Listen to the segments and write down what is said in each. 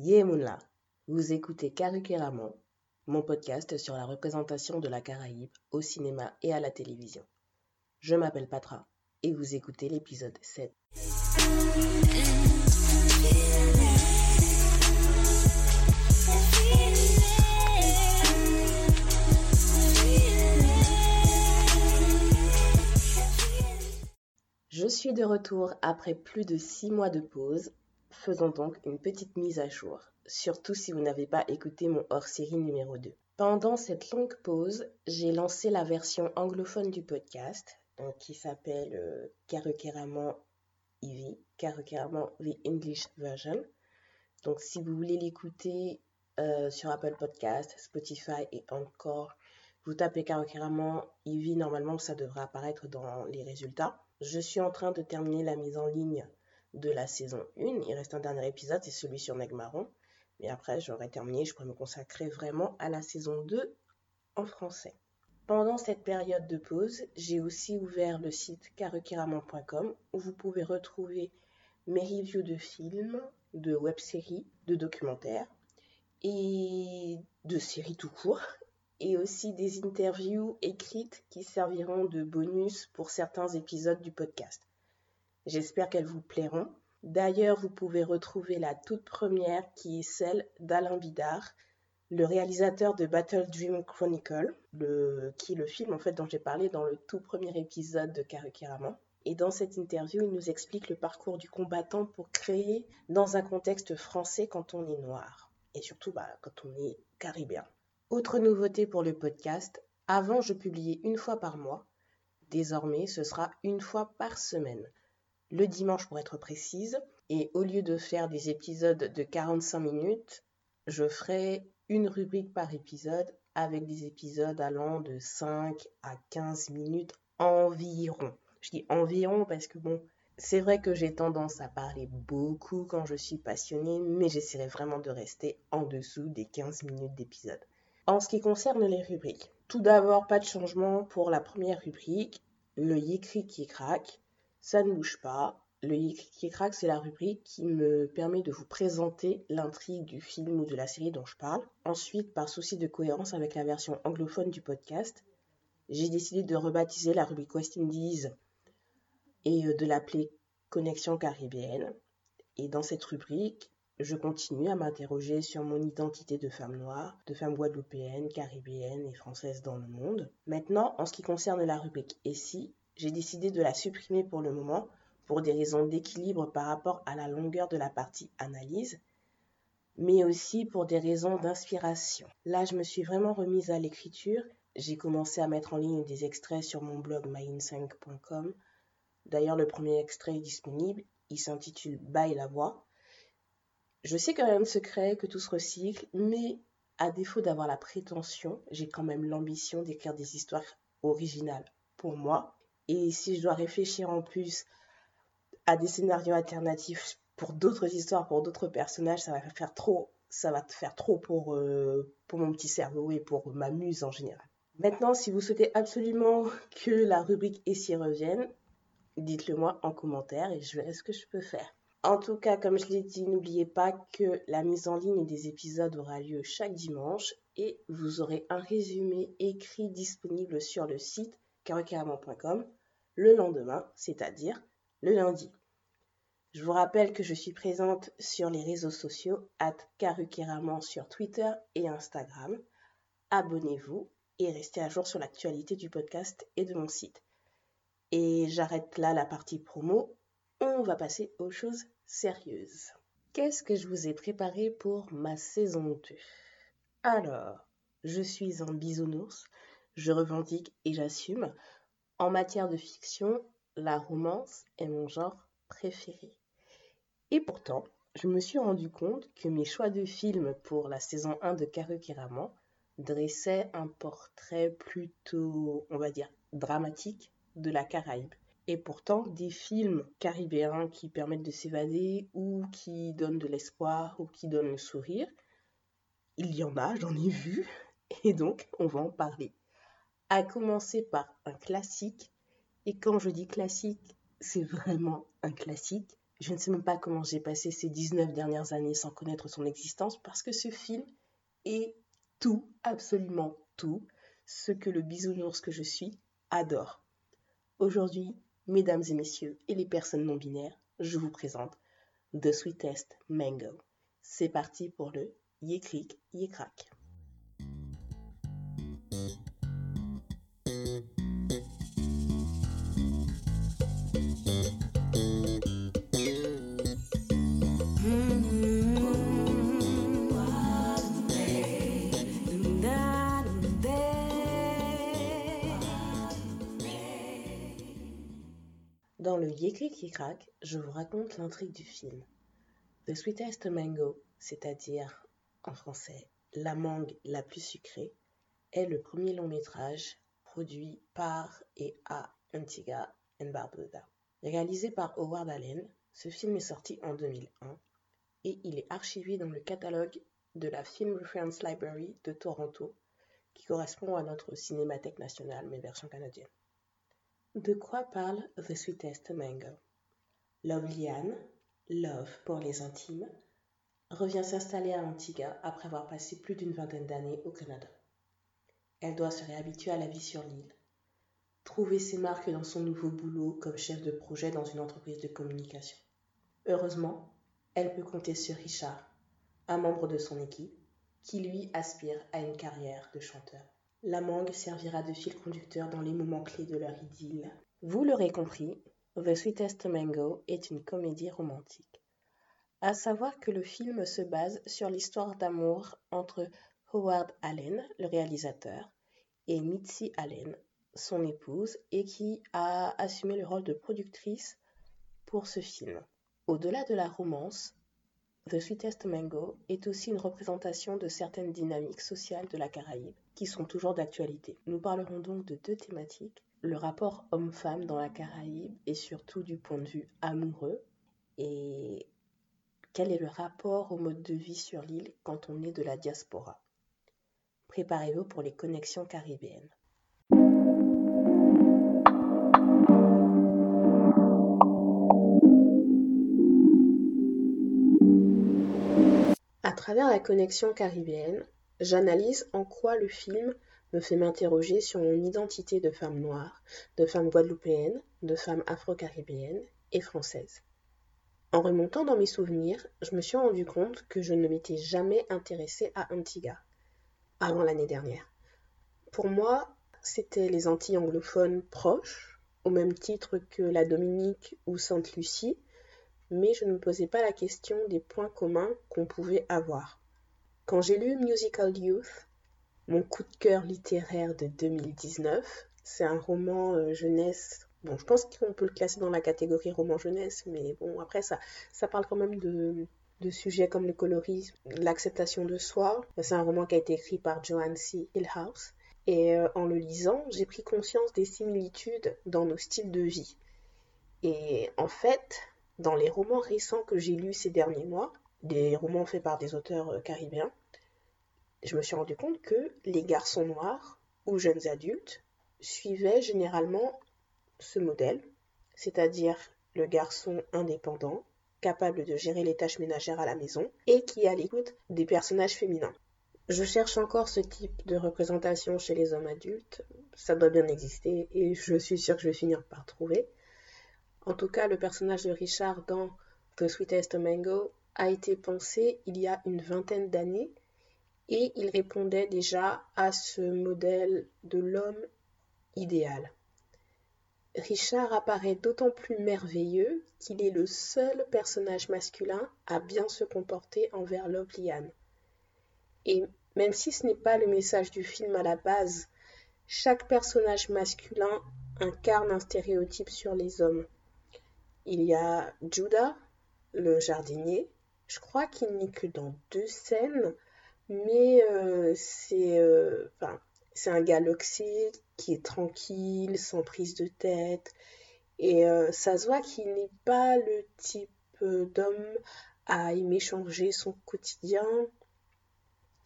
Yemunla, vous écoutez Karikeraman, mon podcast sur la représentation de la Caraïbe au cinéma et à la télévision. Je m'appelle Patra et vous écoutez l'épisode 7. Je suis de retour après plus de 6 mois de pause. Faisons donc une petite mise à jour, surtout si vous n'avez pas écouté mon hors-série numéro 2. Pendant cette longue pause, j'ai lancé la version anglophone du podcast, qui s'appelle euh, Carrément The English Version. Donc si vous voulez l'écouter euh, sur Apple Podcast, Spotify et encore, vous tapez Carrément EV, normalement ça devrait apparaître dans les résultats. Je suis en train de terminer la mise en ligne de la saison 1. Il reste un dernier épisode, c'est celui sur Megmaron. Mais après, j'aurai terminé, je pourrais me consacrer vraiment à la saison 2 en français. Pendant cette période de pause, j'ai aussi ouvert le site carrequiraman.com où vous pouvez retrouver mes reviews de films, de web-séries, de documentaires et de séries tout court et aussi des interviews écrites qui serviront de bonus pour certains épisodes du podcast. J'espère qu'elles vous plairont. D'ailleurs, vous pouvez retrouver la toute première qui est celle d'Alain Bidard, le réalisateur de Battle Dream Chronicle, qui est le film en fait dont j'ai parlé dans le tout premier épisode de Karikiraman. Et dans cette interview, il nous explique le parcours du combattant pour créer dans un contexte français quand on est noir. Et surtout bah, quand on est caribéen. Autre nouveauté pour le podcast, avant je publiais une fois par mois. Désormais, ce sera une fois par semaine. Le dimanche pour être précise. Et au lieu de faire des épisodes de 45 minutes, je ferai une rubrique par épisode avec des épisodes allant de 5 à 15 minutes environ. Je dis environ parce que bon, c'est vrai que j'ai tendance à parler beaucoup quand je suis passionnée, mais j'essaierai vraiment de rester en dessous des 15 minutes d'épisode. En ce qui concerne les rubriques, tout d'abord, pas de changement pour la première rubrique, le Yécrit qui craque. Ça ne bouge pas. Le qui craque, c'est la rubrique qui me permet de vous présenter l'intrigue du film ou de la série dont je parle. Ensuite, par souci de cohérence avec la version anglophone du podcast, j'ai décidé de rebaptiser la rubrique West Indies et euh, de l'appeler Connexion caribéenne. Et dans cette rubrique, je continue à m'interroger sur mon identité de femme noire, de femme guadeloupéenne, caribéenne et française dans le monde. Maintenant, en ce qui concerne la rubrique Et si, j'ai décidé de la supprimer pour le moment pour des raisons d'équilibre par rapport à la longueur de la partie analyse, mais aussi pour des raisons d'inspiration. Là, je me suis vraiment remise à l'écriture. J'ai commencé à mettre en ligne des extraits sur mon blog myin5.com. D'ailleurs, le premier extrait est disponible. Il s'intitule Baille la voix je sais quand même secret que tout se recycle, mais à défaut d'avoir la prétention, j'ai quand même l'ambition d'écrire des histoires originales pour moi. Et si je dois réfléchir en plus à des scénarios alternatifs pour d'autres histoires, pour d'autres personnages, ça va faire trop, ça va faire trop pour, euh, pour mon petit cerveau et pour ma muse en général. Maintenant, si vous souhaitez absolument que la rubrique et revienne, dites-le moi en commentaire et je verrai ce que je peux faire. En tout cas, comme je l'ai dit, n'oubliez pas que la mise en ligne des épisodes aura lieu chaque dimanche et vous aurez un résumé écrit disponible sur le site carrecarament.com le lendemain, c'est-à-dire le lundi. Je vous rappelle que je suis présente sur les réseaux sociaux at sur Twitter et Instagram. Abonnez-vous et restez à jour sur l'actualité du podcast et de mon site. Et j'arrête là la partie promo on va passer aux choses sérieuses. Qu'est-ce que je vous ai préparé pour ma saison 2 Alors, je suis un bisounours, je revendique et j'assume. En matière de fiction, la romance est mon genre préféré. Et pourtant, je me suis rendu compte que mes choix de films pour la saison 1 de Karukiraman dressaient un portrait plutôt, on va dire, dramatique de la Caraïbe. Et pourtant, des films caribéens qui permettent de s'évader ou qui donnent de l'espoir ou qui donnent le sourire, il y en a, j'en ai vu, et donc on va en parler. À commencer par un classique, et quand je dis classique, c'est vraiment un classique, Je ne sais même pas comment j'ai passé ces 19 dernières années sans connaître son existence parce que ce film est tout, absolument tout, ce que le bisounours que je suis adore. Aujourd'hui, mesdames et messieurs et les personnes non binaires, je vous présente The Sweetest Mango. C'est parti pour le Yécric Yécrac. Dans le Yékri qui craque, je vous raconte l'intrigue du film. The Sweetest Mango, c'est-à-dire en français La mangue la plus sucrée, est le premier long métrage produit par et à Antigua and Barbuda. Réalisé par Howard Allen, ce film est sorti en 2001 et il est archivé dans le catalogue de la Film Reference Library de Toronto, qui correspond à notre Cinémathèque nationale, mais version canadienne. De quoi parle The Sweetest Mango? Love Liane, Love pour les intimes, revient s'installer à Antigua après avoir passé plus d'une vingtaine d'années au Canada. Elle doit se réhabituer à la vie sur l'île, trouver ses marques dans son nouveau boulot comme chef de projet dans une entreprise de communication. Heureusement, elle peut compter sur Richard, un membre de son équipe, qui lui aspire à une carrière de chanteur. La mangue servira de fil conducteur dans les moments clés de leur idylle. Vous l'aurez compris, The Sweetest Mango est une comédie romantique. À savoir que le film se base sur l'histoire d'amour entre Howard Allen, le réalisateur, et Mitzi Allen, son épouse, et qui a assumé le rôle de productrice pour ce film. Au-delà de la romance, The Sweetest Mango est aussi une représentation de certaines dynamiques sociales de la Caraïbe qui sont toujours d'actualité. Nous parlerons donc de deux thématiques, le rapport homme-femme dans la Caraïbe et surtout du point de vue amoureux et quel est le rapport au mode de vie sur l'île quand on est de la diaspora? Préparez-vous pour les connexions caribéennes. À travers la connexion caribéenne, j'analyse en quoi le film me fait m'interroger sur mon identité de femme noire, de femme guadeloupéenne, de femme afro-caribéenne et française. En remontant dans mes souvenirs, je me suis rendu compte que je ne m'étais jamais intéressée à Antigua avant l'année dernière. Pour moi, c'était les Antilles anglophones proches, au même titre que la Dominique ou Sainte-Lucie, mais je ne me posais pas la question des points communs qu'on pouvait avoir. Quand j'ai lu Musical Youth, mon coup de cœur littéraire de 2019, c'est un roman euh, jeunesse. Bon, je pense qu'on peut le classer dans la catégorie roman jeunesse, mais bon, après, ça, ça parle quand même de, sujets comme le colorisme, l'acceptation de soi. C'est un roman qui a été écrit par Joanne C. Hillhouse. Et euh, en le lisant, j'ai pris conscience des similitudes dans nos styles de vie. Et en fait, dans les romans récents que j'ai lus ces derniers mois, des romans faits par des auteurs euh, caribéens, je me suis rendu compte que les garçons noirs ou jeunes adultes suivaient généralement ce modèle, c'est-à-dire le garçon indépendant, capable de gérer les tâches ménagères à la maison et qui est à l'écoute des personnages féminins. Je cherche encore ce type de représentation chez les hommes adultes, ça doit bien exister et je suis sûre que je vais finir par trouver. En tout cas, le personnage de Richard dans The Sweetest Mango a été pensé il y a une vingtaine d'années et il répondait déjà à ce modèle de l'homme idéal. Richard apparaît d'autant plus merveilleux qu'il est le seul personnage masculin à bien se comporter envers Liane. Et même si ce n'est pas le message du film à la base, chaque personnage masculin incarne un stéréotype sur les hommes. Il y a Judah, le jardinier. Je crois qu'il n'est que dans deux scènes, mais euh, c'est euh, c'est un galaxy qui est tranquille, sans prise de tête. Et euh, ça se voit qu'il n'est pas le type d'homme à aimer changer son quotidien.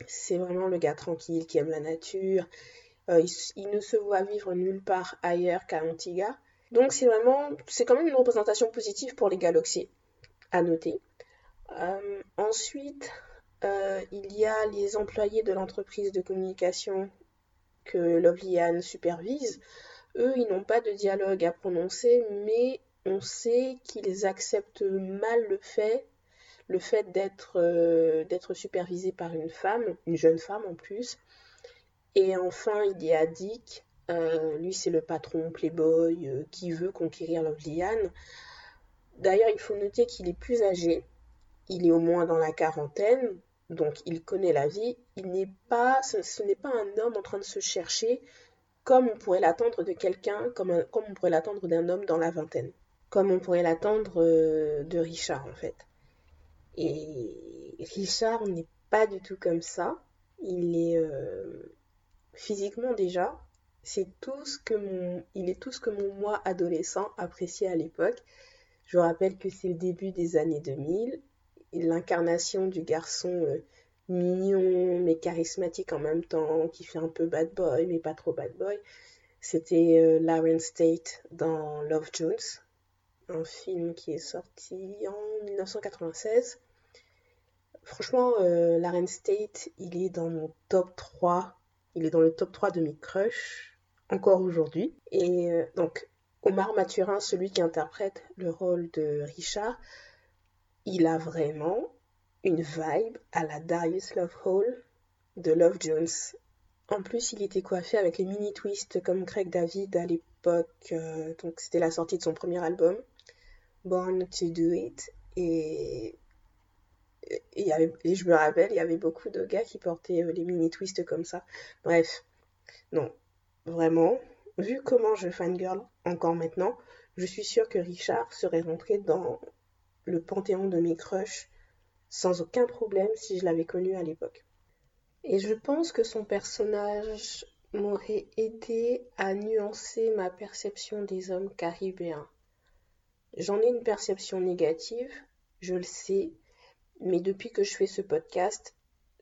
C'est vraiment le gars tranquille qui aime la nature. il, il, ne se voit vivre nulle part ailleurs qu'à Antigua. Donc c'est vraiment, c'est quand même une représentation positive pour les galaxies. à noter. Ensuite, il y a les employés de l'entreprise de communication que Lovely supervise. Eux, ils n'ont pas de dialogue à prononcer, mais on sait qu'ils acceptent mal le fait, le fait d'être euh, d'être supervisé par une femme, une jeune femme en plus. Et enfin, il y a Dick. lui, c'est le patron playboy qui veut conquérir Lovely Anne. D'ailleurs, il faut noter qu'il est plus âgé, il est au moins dans la quarantaine, donc il connaît la vie. Il n'est pas, ce, n'est pas un homme en train de se chercher comme on pourrait l'attendre de quelqu'un, comme, comme on pourrait l'attendre d'un homme dans la vingtaine, comme on pourrait l'attendre euh, de Richard en fait. Et Richard n'est pas du tout comme ça. Il est euh, physiquement déjà, c'est tout ce que mon, il est tout ce que mon moi adolescent appréciait à l'époque. Je vous rappelle que c'est le début des années 2000 l'incarnation du garçon euh, mignon mais charismatique en même temps, qui fait un peu bad boy mais pas trop bad boy. C'était euh, Lawrence State dans Love Jones, un film qui est sorti en 1996. Franchement, euh, Lawrence State, il est dans mon top 3. Il est dans le top 3 de mes crushs encore aujourd'hui. Et donc, Omar Mathurin, celui qui interprète le rôle de Richard, il a vraiment une vibe à la Darius Love Hall de Love Jones. En plus, il était coiffé avec les mini twists comme Craig David à l'époque. Euh, donc, c'était la sortie de son premier album, Born to Do It. Et, je me rappelle, il y avait beaucoup de gars qui portaient euh, les mini twists comme ça. Bref, non, vraiment, vu comment je fangirl encore maintenant, je suis sûre que Richard serait rentré dans le panthéon de mes crushs sans aucun problème si je l'avais connu à l'époque. Et je pense que son personnage m'aurait aidé à nuancer ma perception des hommes caribéens. J'en ai une perception négative, je le sais, mais depuis que je fais ce podcast,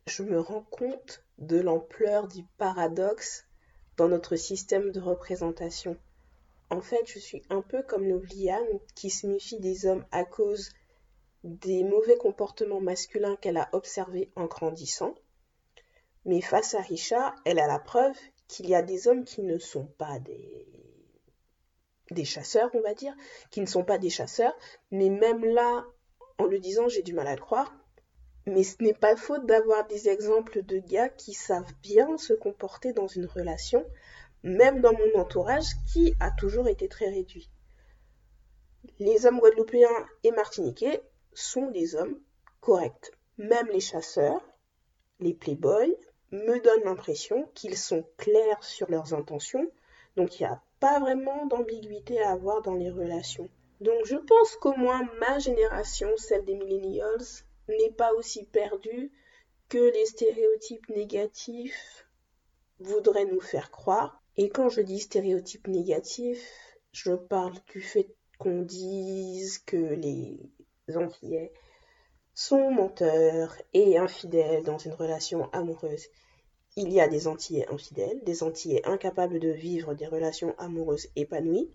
je me rends compte de l'ampleur du paradoxe dans notre système de représentation. En fait, je suis un peu comme l'Obliane qui se méfie des hommes à cause des mauvais comportements masculins qu'elle a observés en grandissant. Mais face à Richard, elle a la preuve qu'il y a des hommes qui ne sont pas des, des chasseurs, on va dire, qui ne sont pas des chasseurs. Mais même là, en le disant, j'ai du mal à le croire. Mais ce n'est pas faute d'avoir des exemples de gars qui savent bien se comporter dans une relation même dans mon entourage qui a toujours été très réduit. Les hommes guadeloupéens et martiniquais sont des hommes corrects. Même les chasseurs, les playboys, me donnent l'impression qu'ils sont clairs sur leurs intentions, donc il n'y a pas vraiment d'ambiguïté à avoir dans les relations. Donc je pense qu'au moins ma génération, celle des millennials, n'est pas aussi perdue que les stéréotypes négatifs voudraient nous faire croire. Et quand je dis stéréotype négatif, je parle du fait qu'on dise que les Antillais sont menteurs et infidèles dans une relation amoureuse. Il y a des Antillais infidèles, des Antillais incapables de vivre des relations amoureuses épanouies,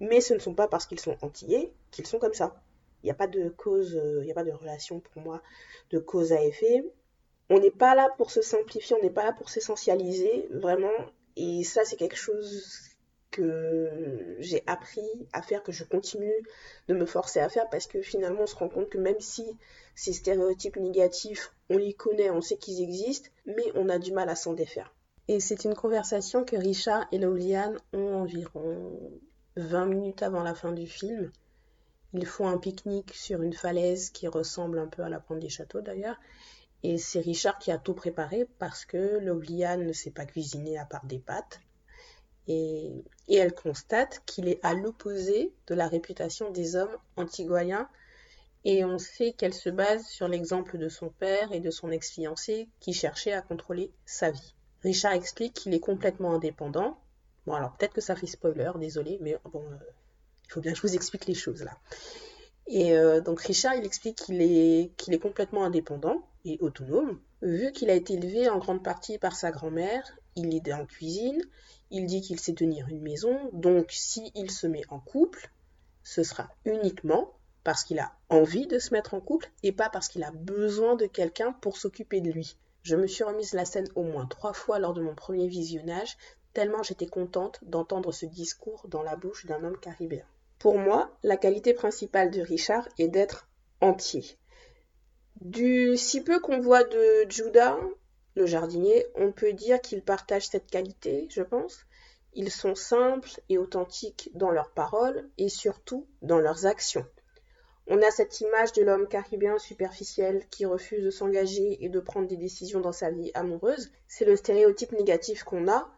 mais ce ne sont pas parce qu'ils sont Antillais qu'ils sont comme ça. Il n'y a pas de cause, euh, il n'y a pas de relation pour moi de cause à effet. On n'est pas là pour se simplifier, on n'est pas là pour s'essentialiser. Vraiment, et ça, c'est quelque chose que j'ai appris à faire, que je continue de me forcer à faire parce que finalement on se rend compte que même si ces stéréotypes négatifs, on les connaît, on sait qu'ils existent, mais on a du mal à s'en défaire. Et c'est une conversation que Richard et Lauliane ont environ 20 minutes avant la fin du film. Ils font un pique-nique sur une falaise qui ressemble un peu à la pointe des châteaux d'ailleurs. Et c'est Richard qui a tout préparé parce que Lobliane ne sait pas cuisiner à part des pâtes. Et, elle constate qu'il est à l'opposé de la réputation des hommes antiguayens. Et on sait qu'elle se base sur l'exemple de son père et de son ex-fiancé qui cherchait à contrôler sa vie. Richard explique qu'il est complètement indépendant. Bon, alors peut-être que ça fait spoiler, désolé, mais bon, euh, il faut bien que je vous explique les choses là. Et euh, donc Richard, il explique qu'il est, qu'il est complètement indépendant autonome. Vu qu'il a été élevé en grande partie par sa grand-mère, il est en cuisine, il dit qu'il sait tenir une maison, donc s'il se met en couple, ce sera uniquement parce qu'il a envie de se mettre en couple et pas parce qu'il a besoin de quelqu'un pour s'occuper de lui. Je me suis remise la scène au moins trois fois lors de mon premier visionnage, tellement j'étais contente d'entendre ce discours dans la bouche d'un homme caribéen. Pour moi, la qualité principale de Richard est d'être entier. Du si peu qu'on voit de Judah, le jardinier, on peut dire qu'il partage cette qualité, je pense. Ils sont simples et authentiques dans leurs paroles et surtout dans leurs actions. On a cette image de l'homme caribéen superficiel qui refuse de s'engager et de prendre des décisions dans sa vie amoureuse. C'est le stéréotype négatif qu'on a,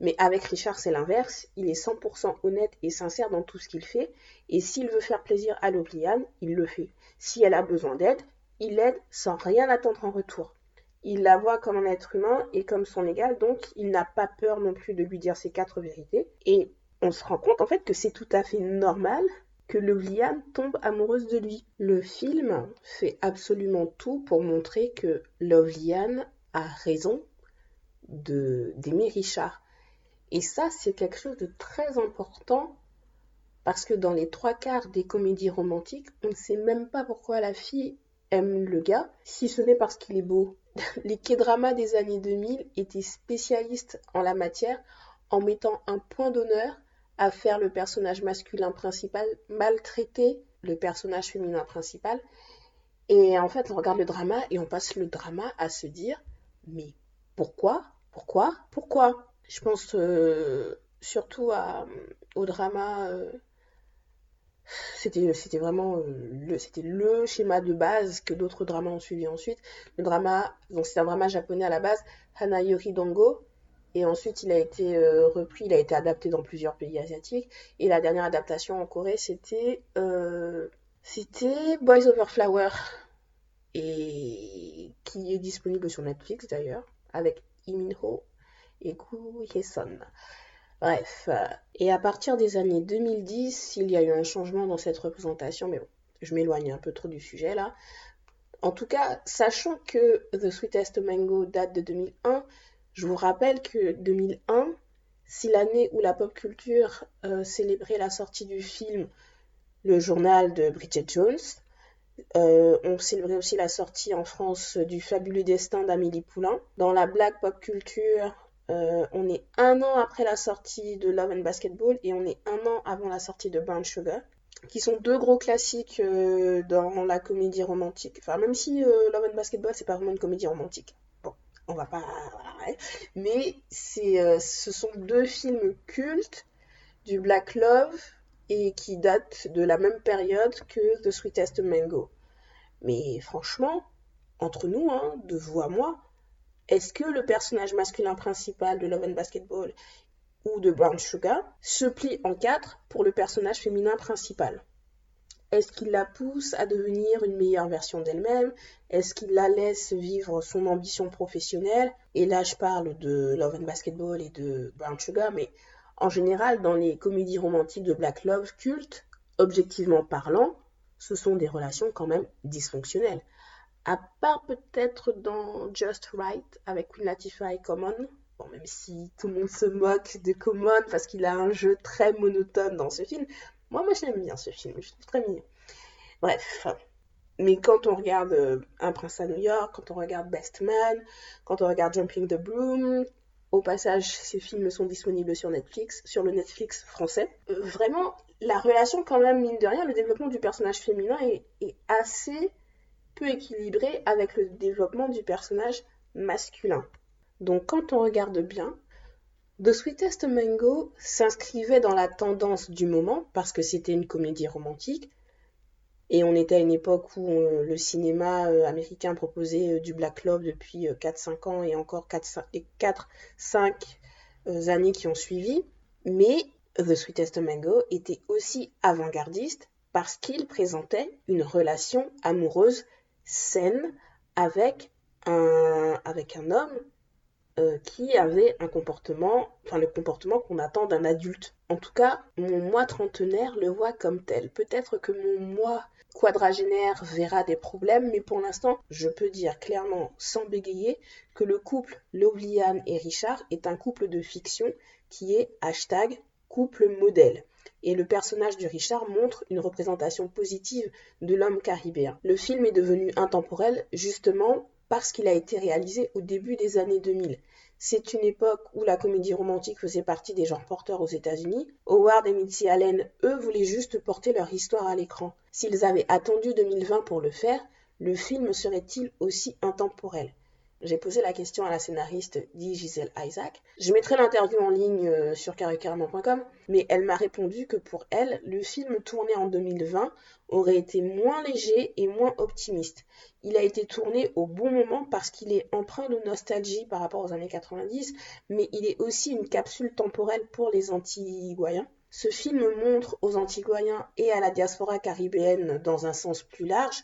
mais avec Richard, c'est l'inverse. Il est 100% honnête et sincère dans tout ce qu'il fait. Et s'il veut faire plaisir à Logliane, il le fait. Si elle a besoin d'aide, il l'aide sans rien attendre en retour. Il la voit comme un être humain et comme son égal, donc il n'a pas peur non plus de lui dire ses quatre vérités. Et on se rend compte en fait que c'est tout à fait normal que Lovliane tombe amoureuse de lui. Le film fait absolument tout pour montrer que Lovliane a raison d'aimer Richard. Et ça, c'est quelque chose de très important parce que dans les trois quarts des comédies romantiques, on ne sait même pas pourquoi la fille aime le gars, si ce n'est parce qu'il est beau. Les K-dramas des années 2000 étaient spécialistes en la matière en mettant un point d'honneur à faire le personnage masculin principal maltraiter le personnage féminin principal. Et en fait, on regarde le drama et on passe le drama à se dire mais pourquoi? Pourquoi? Pourquoi? Je pense euh, surtout au drama euh, c'était vraiment euh, le schéma de base que d'autres dramas ont suivi ensuite. Le drama c'est un drama japonais à la base Hanayori Dango. Et ensuite il a été euh, repris il a été adapté dans plusieurs pays asiatiques. Et la dernière adaptation en Corée c'était euh, c'était Boys Over Flower. Et qui est disponible sur Netflix d'ailleurs avec Lee Min Ho et Koo Hye-sun Bref, euh, et à partir des années 2010, il y a eu un changement dans cette représentation, mais bon, je m'éloigne un peu trop du sujet là. En tout cas, sachant que The Sweetest Mango date de 2001, je vous rappelle que 2001, si l'année où la pop culture euh, célébrait la sortie du film Le journal de Bridget Jones, euh, on célébrait aussi la sortie en France du fabuleux destin d'Amélie Poulain. Dans la black pop culture, euh, on est un an après la sortie de Love and Basketball et on est un an avant la sortie de Brown Sugar, qui sont deux gros classiques euh, dans la comédie romantique. Enfin, même si euh, Love and Basketball, c'est pas vraiment une comédie romantique. Bon, on va pas. Mais c'est, ce sont deux films cultes du Black Love et qui datent de la même période que The Sweetest Mango. Mais franchement, entre nous, hein, de vous à moi, est-ce que le personnage masculin principal de Love and Basketball ou de Brown Sugar se plie en quatre pour le personnage féminin principal? Est-ce qu'il la pousse à devenir une meilleure version d'elle-même? Est-ce qu'il la laisse vivre son ambition professionnelle? Et là, je parle de Love and Basketball et de Brown Sugar, mais en général, dans les comédies romantiques de Black Love culte, objectivement parlant, ce sont des relations quand même dysfonctionnelles à part peut-être dans Just Right avec Queen Latifah et Common. Bon, même si tout le monde se moque de Common parce qu'il a un jeu très monotone dans ce film, moi, moi j'aime bien ce film, je trouve très mignon. Bref, mais quand on regarde euh, Un prince à New York, quand on regarde Best Man, quand on regarde Jumping the Broom, au passage, ces films sont disponibles sur Netflix, sur le Netflix français. Euh, vraiment, la relation, quand même, mine de rien, le développement du personnage féminin est assez peu équilibré avec le développement du personnage masculin. Donc quand on regarde bien, The Sweetest Mango s'inscrivait dans la tendance du moment parce que c'était une comédie romantique et on était à une époque où euh, le cinéma euh, américain proposait euh, du Black Love depuis 4-5 ans et encore 4-5 années qui ont suivi. Mais The Sweetest Mango était aussi avant-gardiste parce qu'il présentait une relation amoureuse saine avec un, avec un homme euh, qui avait un comportement, enfin le comportement qu'on attend d'un adulte. En tout cas, mon moi trentenaire le voit comme tel. Peut-être que mon moi quadragénaire verra des problèmes, mais pour l'instant, je peux dire clairement, sans bégayer, que le couple Lovliane et Richard est un couple de fiction qui est hashtag couple modèle. Et le personnage de Richard montre une représentation positive de l'homme caribéen. Le film est devenu intemporel justement parce qu'il a été réalisé au début des années 2000. C'est une époque où la comédie romantique faisait partie des genres porteurs aux États-Unis. Howard et Mitzi Allen, eux, voulaient juste porter leur histoire à l'écran. S'ils avaient attendu 2020 pour le faire, le film serait-il aussi intemporel? J'ai posé la question à la scénariste dit Gisèle Isaac. Je mettrai l'interview en ligne euh, sur carrément.com, mais elle m'a répondu que pour elle, le film tourné en 2020 aurait été moins léger et moins optimiste. Il a été tourné au bon moment parce qu'il est empreint de nostalgie par rapport aux années 90, mais il est aussi une capsule temporelle pour les Antiguayens. Ce film montre aux Antiguayens et à la diaspora caribéenne dans un sens plus large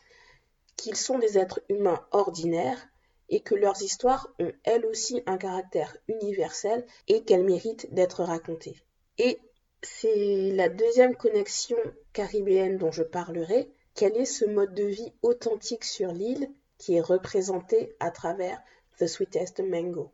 qu'ils sont des êtres humains ordinaires et que leurs histoires ont elles aussi un caractère universel et qu'elles méritent d'être racontées. Et c'est la deuxième connexion caribéenne dont je parlerai. Quel est ce mode de vie authentique sur l'île qui est représenté à travers The Sweetest Mango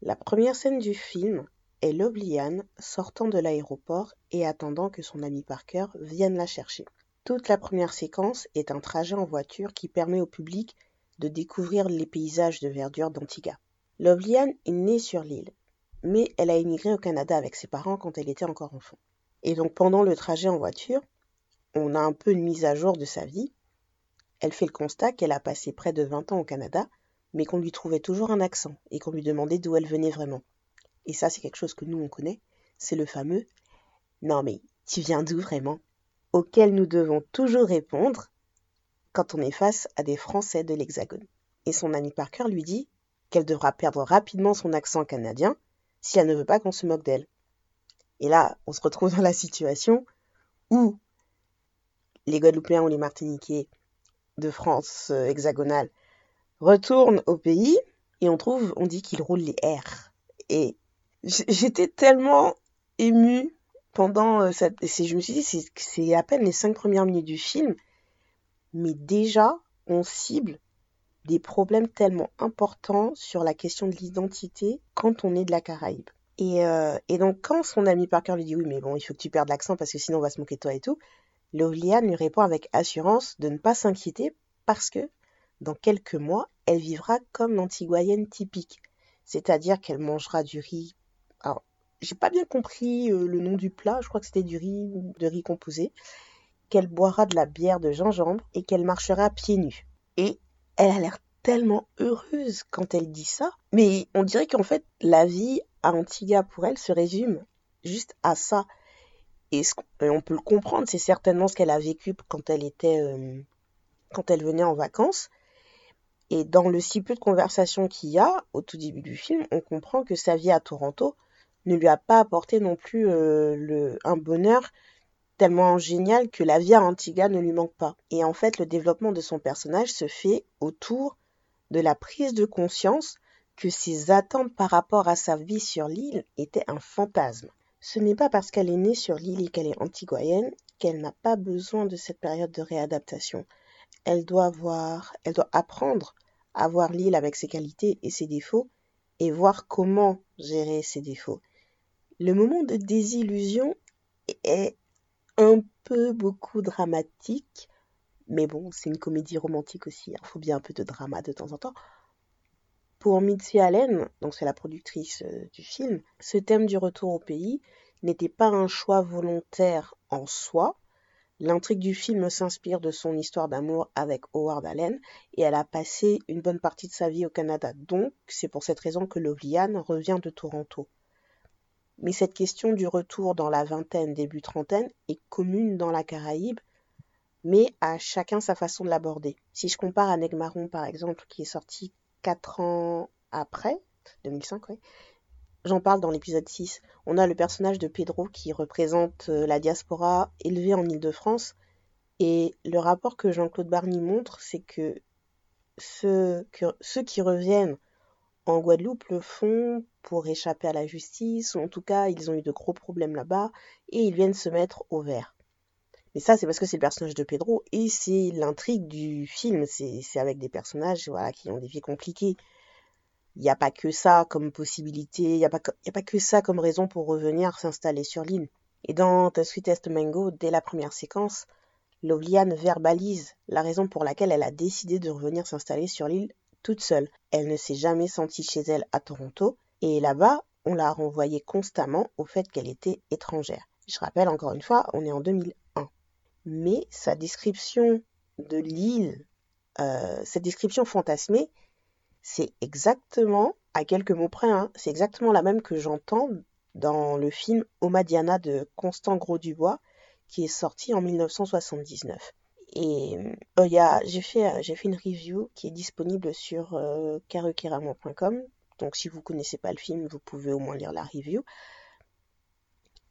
La première scène du film est Lobliane sortant de l'aéroport et attendant que son ami Parker vienne la chercher. Toute la première séquence est un trajet en voiture qui permet au public de découvrir les paysages de verdure d'Antigua. Lobliane est née sur l'île, mais elle a émigré au Canada avec ses parents quand elle était encore enfant. Et donc pendant le trajet en voiture, on a un peu une mise à jour de sa vie. Elle fait le constat qu'elle a passé près de 20 ans au Canada, mais qu'on lui trouvait toujours un accent et qu'on lui demandait d'où elle venait vraiment et ça c'est quelque chose que nous on connaît, c'est le fameux Non mais tu viens d'où vraiment? auquel nous devons toujours répondre quand on est face à des Français de l'Hexagone. Et son ami Parker lui dit qu'elle devra perdre rapidement son accent canadien si elle ne veut pas qu'on se moque d'elle. Et là, on se retrouve dans la situation où les Guadeloupéens ou les Martiniquais de France euh, hexagonale retournent au pays et on trouve, on dit qu'ils roulent les R. Et j'étais tellement émue pendant euh, cette. Je me suis dit, c'est à peine les cinq premières minutes du film, mais déjà, on cible des problèmes tellement importants sur la question de l'identité quand on est de la Caraïbe. Et, euh, donc, quand son ami Parker lui dit oui, mais bon, il faut que tu perdes l'accent parce que sinon on va se moquer de toi et tout, Lovliane lui répond avec assurance de ne pas s'inquiéter parce que dans quelques mois, elle vivra comme l'antiguayenne typique. C'est-à-dire qu'elle mangera du riz alors, j'ai pas bien compris euh, le nom du plat, je crois que c'était du riz, de riz composé, qu'elle boira de la bière de gingembre et qu'elle marchera pieds nus. Et elle a l'air tellement heureuse quand elle dit ça, mais on dirait qu'en fait, la vie à Antigua pour elle se résume juste à ça. Et, on peut le comprendre, c'est certainement ce qu'elle a vécu quand elle était, euh, quand elle venait en vacances. Et dans le si peu de conversation qu'il y a au tout début du film, on comprend que sa vie à Toronto ne lui a pas apporté non plus euh, un bonheur tellement génial que la vie à Antigua ne lui manque pas. Et en fait, le développement de son personnage se fait autour de la prise de conscience que ses attentes par rapport à sa vie sur l'île étaient un fantasme. Ce n'est pas parce qu'elle est née sur l'île et qu'elle est antiguayenne qu'elle n'a pas besoin de cette période de réadaptation. Elle doit voir, elle doit apprendre à voir l'île avec ses qualités et ses défauts et voir comment gérer ses défauts le moment de désillusion est un peu beaucoup dramatique, mais bon, c'est une comédie romantique aussi, il hein. faut bien un peu de drama de temps en temps. Pour Mitzi Allen, donc c'est la productrice euh, du film, ce thème du retour au pays n'était pas un choix volontaire en soi. L'intrigue du film s'inspire de son histoire d'amour avec Howard Allen et elle a passé une bonne partie de sa vie au Canada. Donc, c'est pour cette raison que Lovliane revient de Toronto. Mais cette question du retour dans la vingtaine, début trentaine, est commune dans la Caraïbe, mais à chacun sa façon de l'aborder. Si je compare à Negmaron, par exemple, qui est sorti 4 ans après, 2005, oui, j'en parle dans l'épisode 6, on a le personnage de Pedro qui représente euh, la diaspora élevée en Île-de-France, et le rapport que Jean-Claude Barny montre, c'est que ceux qui reviennent en Guadeloupe le font pour échapper à la justice, en tout cas ils ont eu de gros problèmes là-bas, et ils viennent se mettre au vert. Mais ça, c'est parce que c'est le personnage de Pedro et c'est l'intrigue du film. C'est avec des personnages qui ont des vies compliquées. Il n'y a pas que ça comme possibilité, il n'y a, pas que, a pas que ça comme raison pour revenir s'installer sur l'île. Et dans The Sweetest Mango, dès la première séquence, Lovliane verbalise la raison pour laquelle elle a décidé de revenir s'installer sur l'île toute seule. Elle ne s'est jamais sentie chez elle à Toronto, et là-bas, on l'a renvoyée constamment au fait qu'elle était étrangère. Je rappelle encore une fois, on est en 2001. Mais sa description de l'île, euh, cette description fantasmée, c'est exactement, à quelques mots près, hein, c'est exactement la même que j'entends dans le film Omadiana de Constant Gros-Dubois, qui est sorti en 1979. Et euh, j'ai fait, j'ai fait une review qui est disponible sur euh, Donc si vous ne connaissez pas le film, vous pouvez au moins lire la review.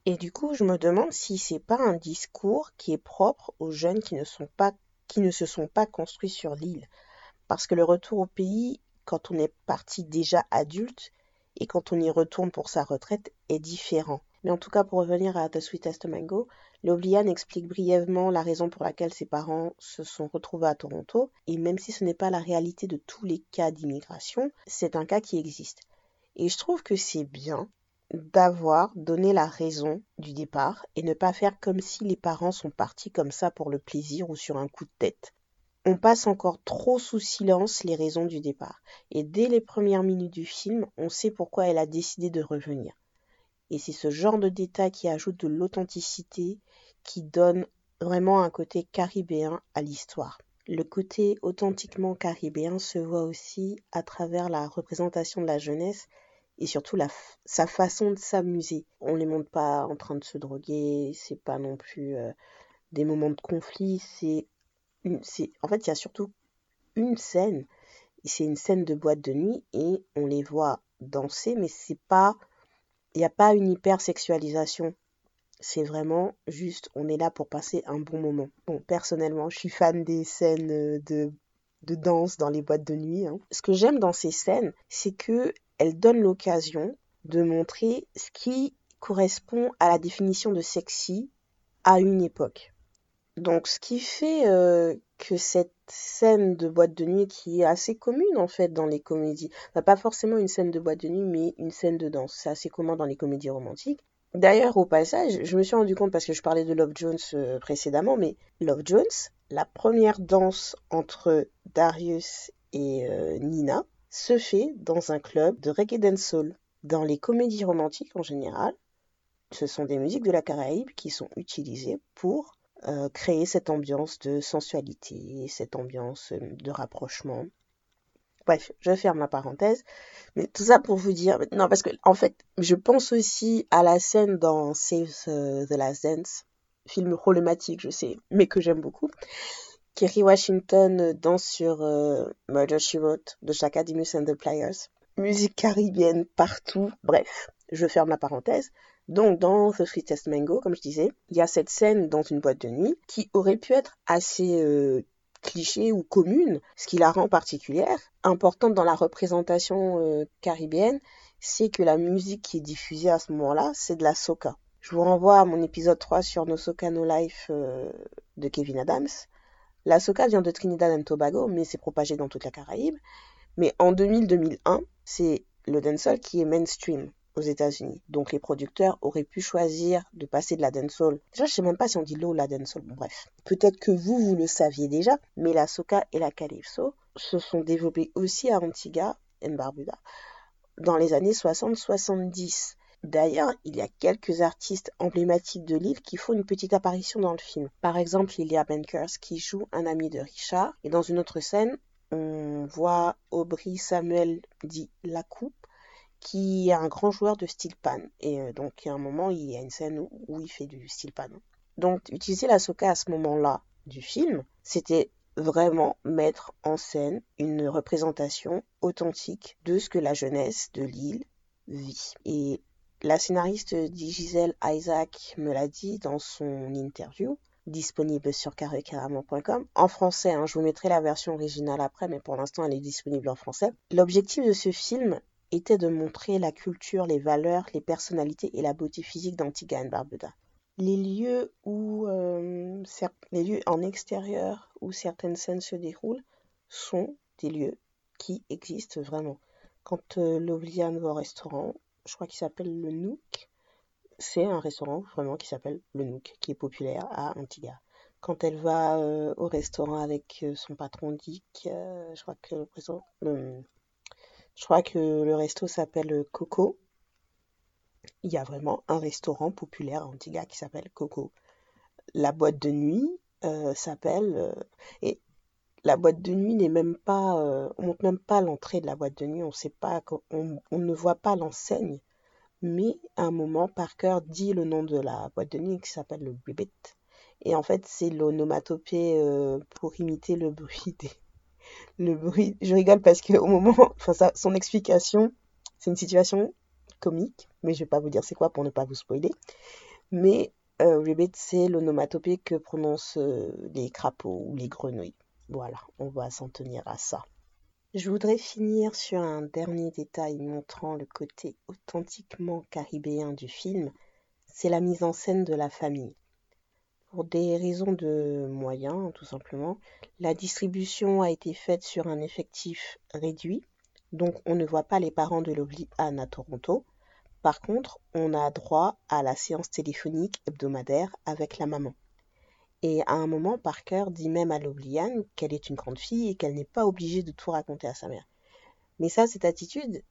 Et du coup, je me demande si c'est pas un discours qui est propre aux jeunes qui ne, qui ne se sont pas construits sur l'île. Parce que le retour au pays quand on est parti déjà adulte et quand on y retourne pour sa retraite est différent. Mais en tout cas, pour revenir à The Sweetest Mango, Loblian explique brièvement la raison pour laquelle ses parents se sont retrouvés à Toronto, et même si ce n'est pas la réalité de tous les cas d'immigration, c'est un cas qui existe. Et je trouve que c'est bien d'avoir donné la raison du départ et ne pas faire comme si les parents sont partis comme ça pour le plaisir ou sur un coup de tête on passe encore trop sous silence les raisons du départ. Et dès les premières minutes du film, on sait pourquoi elle a décidé de revenir. Et c'est ce genre de détail qui ajoute de l'authenticité, qui donne vraiment un côté caribéen à l'histoire. Le côté authentiquement caribéen se voit aussi à travers la représentation de la jeunesse et surtout sa façon de s'amuser. On ne les montre pas en train de se droguer, c'est pas non plus euh, des moments de conflit, c'est en fait, il y a surtout une scène. C'est une scène de boîte de nuit et on les voit danser, mais c'est pas, il n'y a pas une hypersexualisation. C'est vraiment juste, on est là pour passer un bon moment. Bon, personnellement, je suis fan des scènes de, de danse dans les boîtes de nuit. Hein. Ce que j'aime dans ces scènes, c'est que elles donnent l'occasion de montrer ce qui correspond à la définition de sexy à une époque. Donc, ce qui fait euh, que cette scène de boîte de nuit, qui est assez commune en fait dans les comédies, pas forcément une scène de boîte de nuit, mais une scène de danse, c'est assez commun dans les comédies romantiques. D'ailleurs, au passage, je me suis rendu compte parce que je parlais de Love Jones euh, précédemment, mais Love Jones, la première danse entre Darius et euh, Nina se fait dans un club de reggae dancehall. Dans les comédies romantiques en général, ce sont des musiques de la Caraïbe qui sont utilisées pour euh, créer cette ambiance de sensualité, cette ambiance euh, de rapprochement. Bref, je ferme la parenthèse. Mais tout ça pour vous dire, non, parce que en fait, je pense aussi à la scène dans Save the Last Dance, film problématique, je sais, mais que j'aime beaucoup. Kerry Washington danse sur euh, Murder She Wrote de Chaka Demus and the Players. Musique caribéenne partout. Bref, je ferme la parenthèse. Donc, dans The Sweetest Mango, comme je disais, il y a cette scène dans une boîte de nuit qui aurait pu être assez euh, cliché ou commune, ce qui la rend particulière, importante dans la représentation euh, caribéenne, c'est que la musique qui est diffusée à ce moment-là, c'est de la soca. Je vous renvoie à mon épisode 3 sur No Soca No Life euh, de Kevin Adams. La soca vient de Trinidad et Tobago, mais c'est propagé dans toute la Caraïbe. Mais en 2000-2001, c'est le dancehall qui est mainstream aux États-Unis. Donc les producteurs auraient pu choisir de passer de la dancehall. Déjà, je sais même pas si on dit low la dancehall. Bref. Peut-être que vous, vous le saviez déjà, mais la soca et la calypso se sont développées aussi à Antigua et Barbuda dans les années 60-70. D'ailleurs, il y a quelques artistes emblématiques de l'île qui font une petite apparition dans le film. Par exemple, Lilia Bankers qui joue un ami de Richard. Et dans une autre scène, on voit Aubry Samuel dit La Coupe qui est un grand joueur de steel pan. Et euh, donc, il y a un moment, il y a une scène où, il fait du steel pan. Donc, utiliser la soca à ce moment-là du film, c'était vraiment mettre en scène une représentation authentique de ce que la jeunesse de l'île vit. Et la scénariste Gisèle Isaac me l'a dit dans son interview, disponible sur carrécarrément.com. En français, hein, je vous mettrai la version originale après, mais pour l'instant, elle est disponible en français. L'objectif de ce film était de montrer la culture, les valeurs, les personnalités et la beauté physique d'Antigua et Barbuda. Les lieux où euh, les lieux en extérieur où certaines scènes se déroulent sont des lieux qui existent vraiment. Quand euh, va au restaurant, je crois qu'il s'appelle le Nook, c'est un restaurant vraiment qui s'appelle le Nook, qui est populaire à Antigua. Quand elle va euh, au restaurant avec euh, son patron Dick, je crois que le, je crois que le resto s'appelle Coco. Il y a vraiment un restaurant populaire à Antigua qui s'appelle Coco. La boîte de nuit s'appelle et la boîte de nuit n'est même pas, euh, on montre même pas l'entrée de la boîte de nuit, on, ne voit pas l'enseigne, mais à un moment, Parker dit le nom de la boîte de nuit qui s'appelle le Ribbit. Et en fait, c'est l'onomatopée euh, pour imiter le bruit des, le bruit. Je rigole parce que au moment, enfin, ça, son explication, c'est une situation comique, mais je vais pas vous dire c'est quoi pour ne pas vous spoiler. Mais euh, c'est l'onomatopée que prononcent euh, les crapauds ou les grenouilles. Voilà, on va s'en tenir à ça. Je voudrais finir sur un dernier détail montrant le côté authentiquement caribéen du film, c'est la mise en scène de la famille. Pour des raisons de moyens, tout simplement, la distribution a été faite sur un effectif réduit, donc on ne voit pas les parents de Lovely Anne à Toronto. Par contre, on a droit à la séance téléphonique hebdomadaire avec la maman. Et à un moment, Parker dit même à Lobliane qu'elle est une grande fille et qu'elle n'est pas obligée de tout raconter à sa mère. Mais ça, cette attitude,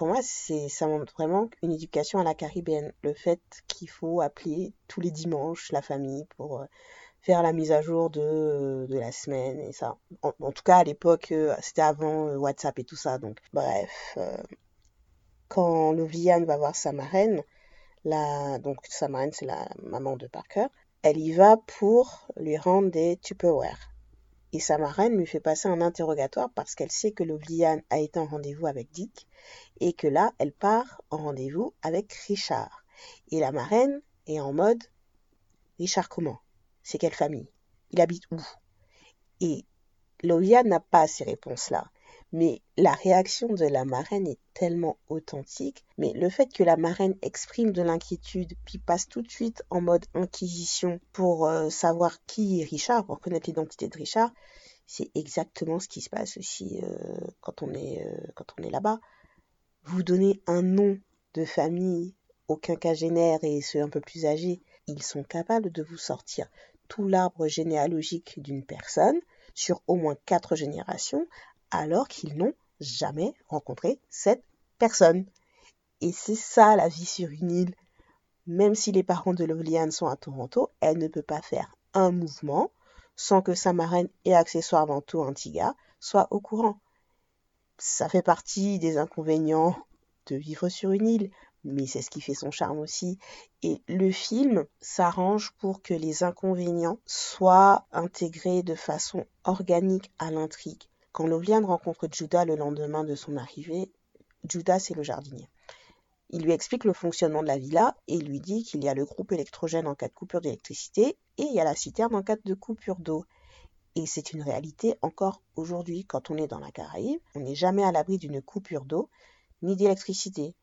pour moi, c'est ça montre vraiment une éducation à la caribéenne. Le fait qu'il faut appeler tous les dimanches la famille pour euh, faire la mise à jour de, de la semaine et ça. En, tout cas, à l'époque, euh, c'était avant euh, WhatsApp et tout ça. Donc, bref, quand Lobliane va voir sa marraine, la, donc sa marraine, c'est la maman de Parker, elle y va pour lui rendre des Tupperware. Et sa marraine lui fait passer un interrogatoire parce qu'elle sait que Lovliane a été en rendez-vous avec Dick et que là, elle part en rendez-vous avec Richard. Et la marraine est en mode Richard comment? C'est quelle famille? Il habite où? Et Lovliane n'a pas ces réponses-là. Mais la réaction de la marraine est tellement authentique. Mais le fait que la marraine exprime de l'inquiétude, puis passe tout de suite en mode inquisition pour euh, savoir qui est Richard, pour connaître l'identité de Richard, c'est exactement ce qui se passe aussi euh, quand on est, euh, est là-bas. Vous donnez un nom de famille aux quinquagénaires et ceux un peu plus âgés, ils sont capables de vous sortir tout l'arbre généalogique d'une personne sur au moins quatre générations alors qu'ils n'ont jamais rencontré cette personne. Et c'est ça la vie sur une île. Même si les parents de Loveliane sont à Toronto, elle ne peut pas faire un mouvement sans que sa marraine et accessoirement tout Antigua soient au courant. Ça fait partie des inconvénients de vivre sur une île, mais c'est ce qui fait son charme aussi. Et le film s'arrange pour que les inconvénients soient intégrés de façon organique à l'intrigue. Quand Loviane rencontre Judas le lendemain de son arrivée, Judas c'est le jardinier. Il lui explique le fonctionnement de la villa et lui dit qu'il y a le groupe électrogène en cas de coupure d'électricité et il y a la citerne en cas de coupure d'eau. Et c'est une réalité encore aujourd'hui. Quand on est dans la Caraïbe, on n'est jamais à l'abri d'une coupure d'eau ni d'électricité.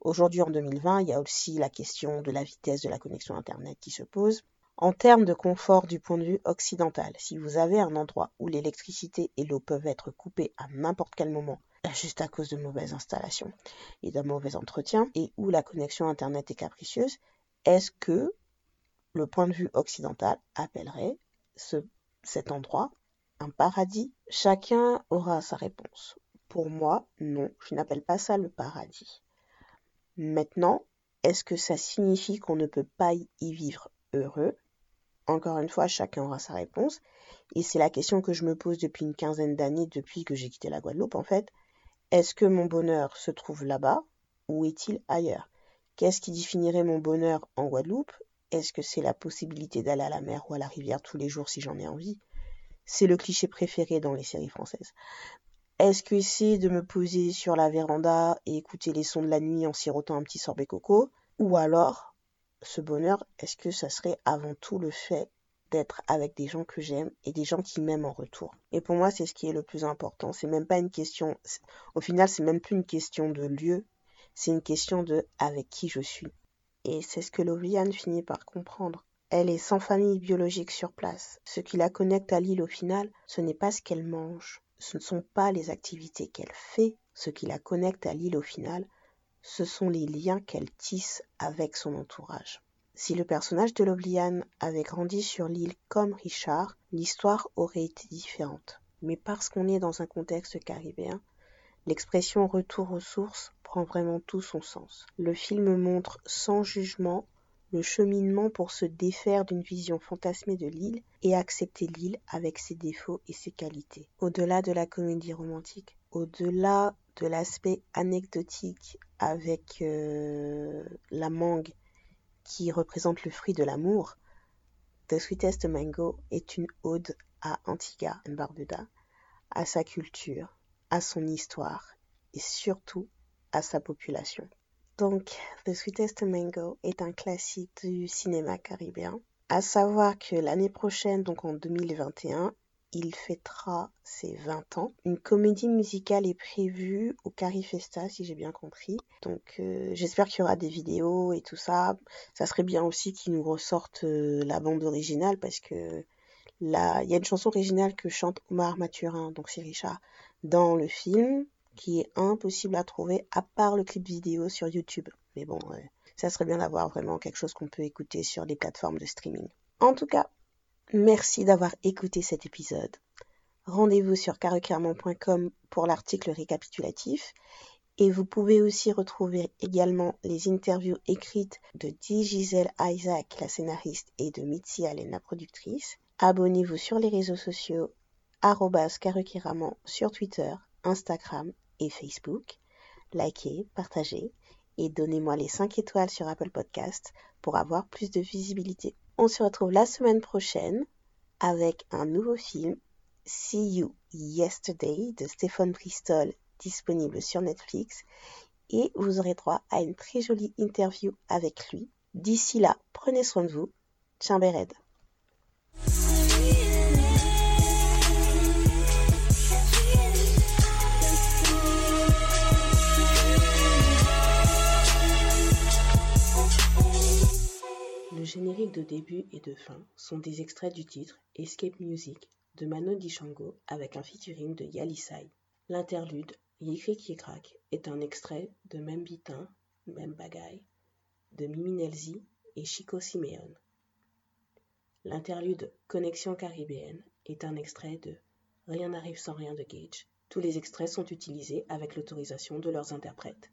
Aujourd'hui, en 2020, il y a aussi la question de la vitesse de la connexion Internet qui se pose. En termes de confort du point de vue occidental, si vous avez un endroit où l'électricité et l'eau peuvent être coupées à n'importe quel moment, juste à cause de mauvaises installations et d'un mauvais entretien, et où la connexion Internet est capricieuse, est-ce que le point de vue occidental appellerait cet endroit un paradis? Chacun aura sa réponse. Pour moi, non, je n'appelle pas ça le paradis. Maintenant, est-ce que ça signifie qu'on ne peut pas y vivre heureux? Encore une fois, chacun aura sa réponse. Et c'est la question que je me pose depuis une quinzaine d'années, depuis que j'ai quitté la Guadeloupe, en fait. Est-ce que mon bonheur se trouve là-bas ou est-il ailleurs? Qu'est-ce qui définirait mon bonheur en Guadeloupe? Est-ce que c'est la possibilité d'aller à la mer ou à la rivière tous les jours si j'en ai envie? C'est le cliché préféré dans les séries françaises. Est-ce que c'est de me poser sur la véranda et écouter les sons de la nuit en sirotant un petit sorbet coco? Ou alors ce bonheur, est-ce que ça serait avant tout le fait d'être avec des gens que j'aime et des gens qui m'aiment en retour? Et pour moi, c'est ce qui est le plus important. C'est même pas une question, au final, c'est même plus une question de lieu, c'est une question de avec qui je suis. et c'est ce que Loviane finit par comprendre. Elle est sans famille biologique sur place. Ce qui la connecte à l'île au final, ce n'est pas ce qu'elle mange, ce ne sont pas les activités qu'elle fait, ce qui la connecte à l'île au final, ce sont les liens qu'elle tisse avec son entourage. Si le personnage de Lobliane avait grandi sur l'île comme Richard, l'histoire aurait été différente. Mais parce qu'on est dans un contexte caribéen, l'expression retour aux sources prend vraiment tout son sens. Le film montre sans jugement le cheminement pour se défaire d'une vision fantasmée de l'île et accepter l'île avec ses défauts et ses qualités. Au-delà de la comédie romantique, au-delà de l'aspect anecdotique avec euh, la mangue qui représente le fruit de l'amour, The Sweetest Mango est une ode à Antigua et Barbuda, à sa culture, à son histoire et surtout à sa population. Donc, The Sweetest Mango est un classique du cinéma caribéen. À savoir que l'année prochaine, donc en 2021, il fêtera ses 20 ans. Une comédie musicale est prévue au Carifesta, si j'ai bien compris. Donc euh, j'espère qu'il y aura des vidéos et tout ça. Ça serait bien aussi qu'ils nous ressortent euh, la bande originale parce que il y a une chanson originale que chante Omar Mathurin, donc c'est Richard, dans le film qui est impossible à trouver à part le clip vidéo sur YouTube. Mais bon, ça serait bien d'avoir vraiment quelque chose qu'on peut écouter sur les plateformes de streaming. En tout cas, Merci d'avoir écouté cet épisode. Rendez-vous sur carreclermont.com pour l'article récapitulatif et vous pouvez aussi retrouver également les interviews écrites de Di Gisèle Isaac, la scénariste, et de Mitzi Allen, la productrice. Abonnez-vous sur les réseaux sociaux @carrequeramont sur Twitter, Instagram et Facebook. Likez, partagez et donnez-moi les 5 étoiles sur Apple Podcast pour avoir plus de visibilité. On se retrouve la semaine prochaine avec un nouveau film, See You Yesterday de Stéphane Bristol, disponible sur Netflix. Et vous aurez droit à une très jolie interview avec lui. D'ici là, prenez soin de vous. Chambered. Génériques de début et de fin sont des extraits du titre Escape Music de Mano Dichango avec un featuring de Yalisai. L'interlude qui craque est un extrait de Même Bitin, de Mimi Nelzi et Chico Simeone. L'interlude Connexion caribéenne est un extrait de Rien n'arrive sans rien de Gage. Tous les extraits sont utilisés avec l'autorisation de leurs interprètes.